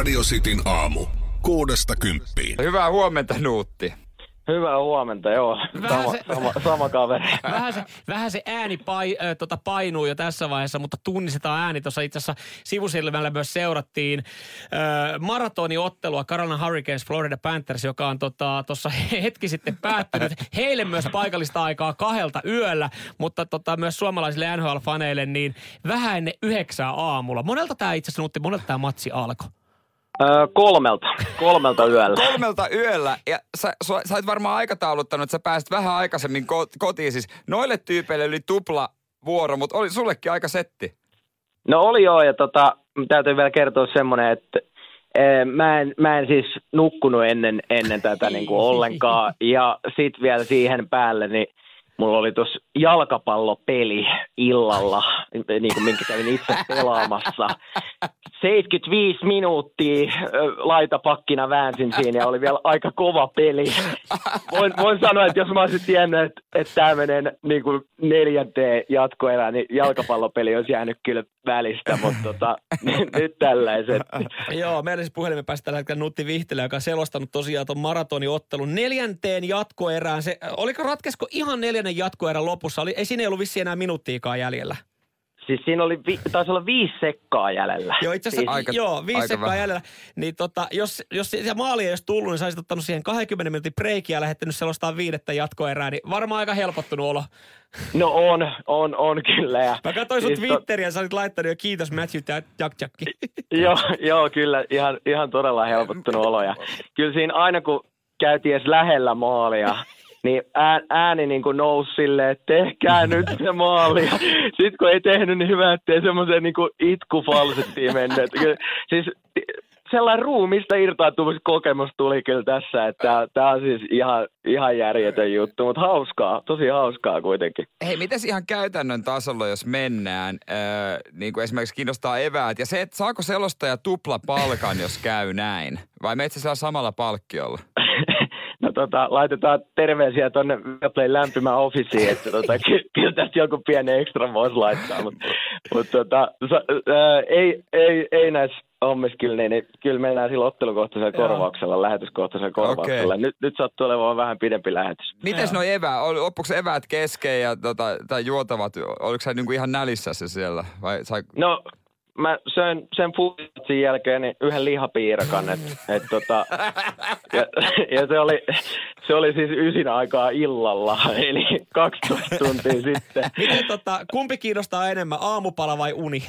Radio Cityn aamu. Kuudesta kymppiin. Hyvää huomenta, Nuutti. Hyvää huomenta, joo. Vähän Sama, se- sama, sama kaveri. Vähän se, vähän se ääni pai, äh, tota painuu jo tässä vaiheessa, mutta tunnistetaan ääni. Tuossa itse asiassa sivusilmällä myös seurattiin äh, maratoniottelua Carolina Hurricanes Florida Panthers, joka on tuossa tota, hetki sitten päättynyt. Heille myös paikallista aikaa kahdelta yöllä, mutta tota, myös suomalaisille NHL-faneille niin vähän ennen yhdeksää aamulla. Monelta tämä itse asiassa, Nutti, monelta tämä matsi alkoi. Öö, kolmelta, kolmelta yöllä. Kolmelta yöllä, ja sä, sä, sä oot varmaan aikatauluttanut, että sä pääsit vähän aikaisemmin ko- kotiin. Siis noille tyypeille oli tupla vuoro, mutta oli sullekin aika setti. No oli joo, ja tota, täytyy vielä kertoa semmoinen, että ee, mä en, mä en siis nukkunut ennen, ennen tätä niin kuin ollenkaan. Ja sitten vielä siihen päälle, niin mulla oli tuossa jalkapallopeli illalla, niin kuin minkä kävin itse pelaamassa. 75 minuuttia laitapakkina väänsin siinä ja oli vielä aika kova peli. Voin, voin sanoa, että jos mä olisin tiennyt, että, että tämä menee niin kuin neljänteen jatkoerään, niin jalkapallopeli olisi jäänyt kyllä välistä, mutta tota, nyt tällaiset. Joo, meillä siis puhelimen päästä tällä hetkellä Nutti Vihtelä, joka on selostanut tosiaan tuon maratoniottelun neljänteen jatkoerään. Se, oliko ratkesko ihan neljännen jatkoerän lopussa? Oli, ei siinä ei ollut vissiin enää minuuttiikaan jäljellä. Siis siinä oli, vi, taisi olla viisi sekkaa jäljellä. Joo, itse asiassa, Aika- joo, viisi aika sekkaa vähän. jäljellä. Niin tota, jos, jos se maali ei olisi tullut, niin sä olisit ottanut siihen 20 minuutin breikiä ja lähettänyt selostaa viidettä jatkoerää, niin varmaan aika helpottunut olo. No on, on, on kyllä. Ja, Mä katsoin sun siis to- Twitteriä ja sä olit laittanut jo kiitos Matthew ja Jack Jacki. Joo, joo, kyllä ihan, ihan todella helpottunut olo. Ja kyllä siinä aina kun käytiin edes lähellä maalia, niin ää- ääni niin kuin nousi silleen, että tehkää nyt se maali. Sitten kun ei tehnyt, niin hyvä, ettei semmoiseen niin itkufalsettiin mennyt. Siis sellainen ruumista irtaantumiskokemus tuli kyllä tässä, että tämä on siis ihan, ihan järjetön juttu, mutta hauskaa, tosi hauskaa kuitenkin. Hei, mites ihan käytännön tasolla, jos mennään, öö, niin kuin esimerkiksi kiinnostaa eväät, ja se, että saako selostaja tupla palkan, jos käy näin? Vai meitä siellä samalla palkkiolla? No tota, laitetaan terveisiä tuonne Viaplay lämpimään officiin, että tota, ky- kyllä tästä joku pieni ekstra voisi laittaa, mutta mut, tota, sa, ää, ei, ei, ei näissä hommissa kyllä, niin, niin kyllä mennään sillä ottelukohtaisella Joo. korvauksella, lähetyskohtaisella korvauksella. Nyt, nyt sattuu olemaan vähän pidempi lähetys. Mites noi evää? Loppuiko eväät kesken ja tota, tai juotavat? Oliko sä niinku ihan nälissäsi siellä? Vai sai... No, mä söin sen futsin jälkeen niin yhden lihapiirakan, että et, tota, ja, ja se, oli, se oli siis ysin aikaa illalla, eli 12 tuntia sitten. Miten tota, kumpi kiinnostaa enemmän, aamupala vai uni?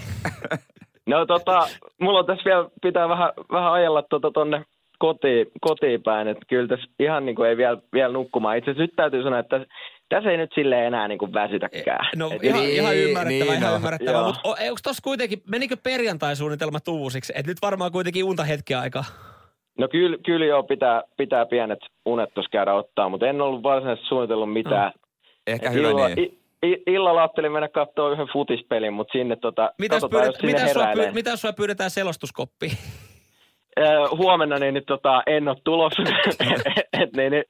No tota, mulla on tässä vielä, pitää vähän, vähän ajella tuota tonne kotiin, kotiin päin, että kyllä tässä ihan niin kuin ei vielä, vielä nukkumaan. Itse asiassa nyt täytyy sanoa, että tässä, ei nyt silleen enää niin kuin väsytäkään. No Et ihan, niin, ihan ymmärrettävää, niin ihan on. ymmärrettävää. Joo. Mutta onko tuossa kuitenkin, menikö perjantai-suunnitelmat uusiksi? Et nyt varmaan kuitenkin unta hetki aikaa. No kyllä, kyllä joo, pitää, pitää pienet unet tuossa käydä ottaa, mutta en ollut varsinaisesti suunnitellut mitään. Ehkä Et hyvä illalla, niin. i, i, illalla ajattelin mennä katsoa yhden futispelin, mutta sinne tota, Mitä jos, katsotaan, pyydet, jos sinne mitä, jos sua, heräilee. pyy, mitä jos sua pyydetään selostuskoppiin? Ö, huomenna niin, niin tota, en ole tulossa. Et, niin, niin,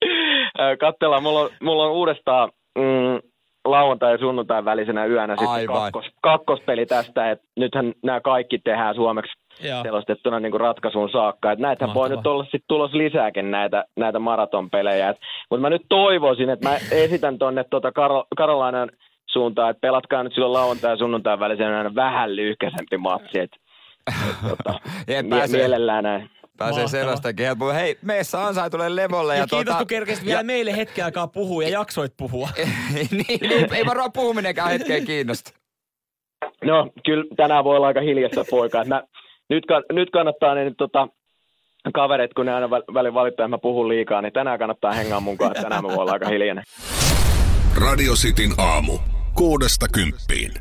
ö, katsellaan, mulla on, mulla on uudestaan mm, lauantai ja sunnuntai välisenä yönä sitten kakkos, kakkospeli tästä, että nythän nämä kaikki tehdään suomeksi Joo. selostettuna niin kuin ratkaisuun saakka. Että näitähän voi Mahtavaa. nyt olla sitten tulos lisääkin näitä, näitä maratonpelejä. Mutta mä nyt toivoisin, että mä esitän tuonne tota Karo, Karolainan suuntaan, että pelatkaa nyt silloin lauantai ja sunnuntai välisenä vähän lyhkäisempi matsi. Et, et, tota, Jep, mie- mielellään näin. Pääsee sellastakin helppoa. Hei, mene Sansai tulee levolle. Ja, Ja, ja kiitos, tota, kun kerkesit vielä meille hetken aikaa puhua ja jaksoit puhua. niin, niin, ei varmaan puhuminenkaan hetkeä kiinnosta. No, kyllä tänään voi olla aika hiljasta poika. Mä, nyt, kann- nyt kannattaa niin, tota, kaverit, kun ne aina väl- välillä valittaa, että mä puhun liikaa, niin tänään kannattaa hengaa mun kanssa. Tänään mä voin olla aika hiljainen. Radio Cityn aamu. Kuudesta kymppiin.